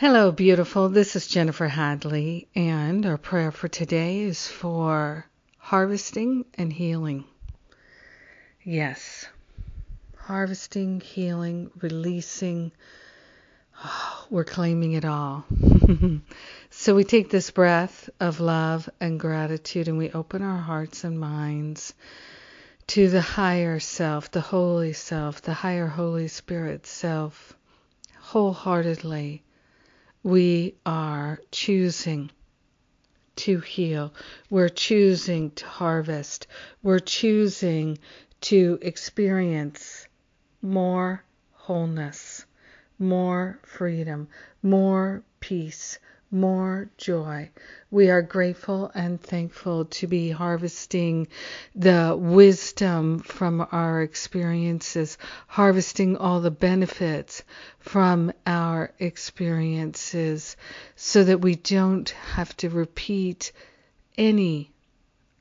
Hello, beautiful. This is Jennifer Hadley, and our prayer for today is for harvesting and healing. Yes, harvesting, healing, releasing. Oh, we're claiming it all. so we take this breath of love and gratitude and we open our hearts and minds to the higher self, the holy self, the higher Holy Spirit self, wholeheartedly we are choosing to heal. We're choosing to harvest. We're choosing to experience more wholeness, more freedom, more peace, more joy. We are grateful and thankful to be harvesting the wisdom from our experiences, harvesting all the benefits from our experiences so that we don't have to repeat any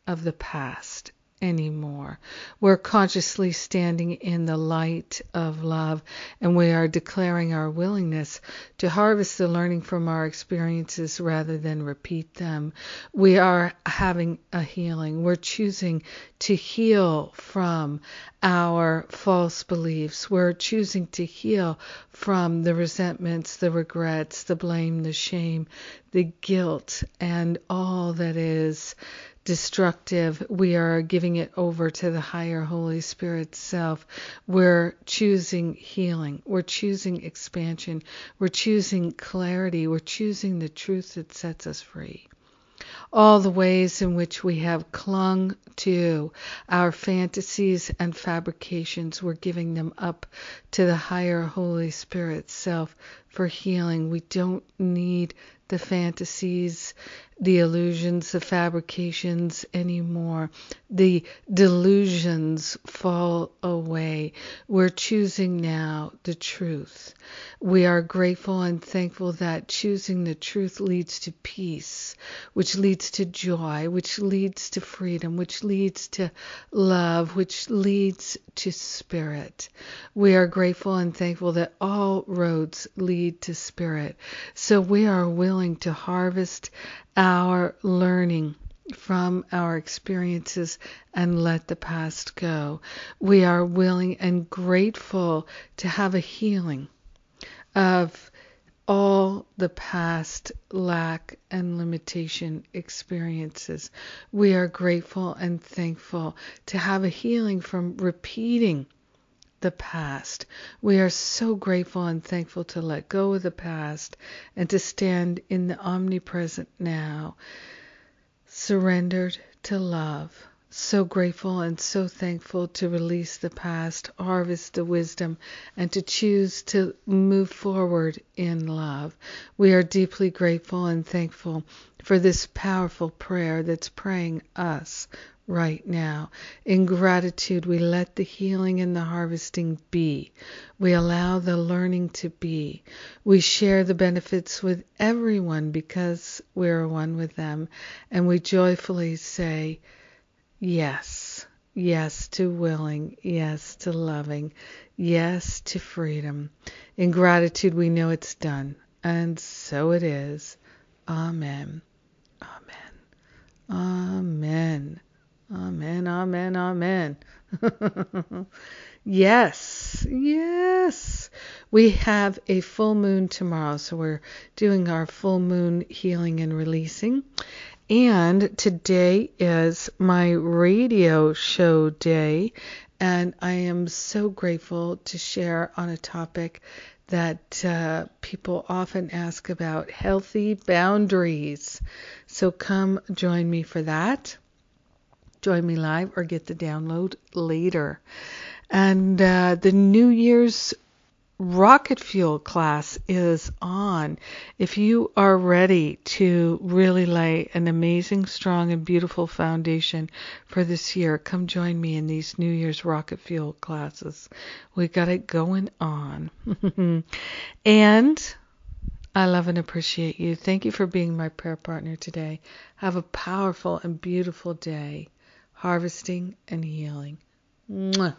of the past anymore. We're consciously standing in the light of love and we are declaring our willingness to harvest the learning from our experiences rather than repeat them. We are having a healing. We're choosing to heal from our false beliefs. We're choosing to heal from the resentments, the regrets, the blame, the shame, the guilt, and all that is destructive, we are giving it over to the higher Holy Spirit self. We're choosing healing. We're choosing expansion. We're choosing clarity. We're choosing the truth that sets us free all the ways in which we have clung to our fantasies and fabrications. We're giving them up to the higher Holy Spirit self for healing. We don't need the fantasies, the illusions, the fabrications anymore. The delusions fall away. We're choosing now the truth. We are grateful and thankful that choosing the truth leads to peace, which leads to joy, which leads to freedom, which leads to love, which leads to spirit. We are grateful and thankful that all roads lead to spirit. So we are willing to harvest our learning from our experiences and let the past go. We are willing and grateful to have a healing of all the past lack and limitation experiences. We are grateful and thankful to have a healing from repeating the past. We are so grateful and thankful to let go of the past and to stand in the omnipresent now, surrendered to love. So grateful and so thankful to release the past, harvest the wisdom, and to choose to move forward in love. We are deeply grateful and thankful for this powerful prayer that's praying us right now. In gratitude, we let the healing and the harvesting be. We allow the learning to be. We share the benefits with everyone because we're one with them. And we joyfully say, yes. Yes to willing. Yes to loving. Yes to freedom. In gratitude, we know it's done. And so it is. Amen. Amen. Amen. Amen, amen, amen. yes, yes. We have a full moon tomorrow, so we're doing our full moon healing and releasing. And today is my radio show day, and I am so grateful to share on a topic that uh, people often ask about healthy boundaries. So come join me for that join me live or get the download later. And uh, the New Year's rocket fuel class is on. If you are ready to really lay an amazing, strong, and beautiful foundation for this year, come join me in these New Year's rocket fuel classes. We got it going on. and I love and appreciate you. Thank you for being my prayer partner today. Have a powerful and beautiful day harvesting and healing. Mwah.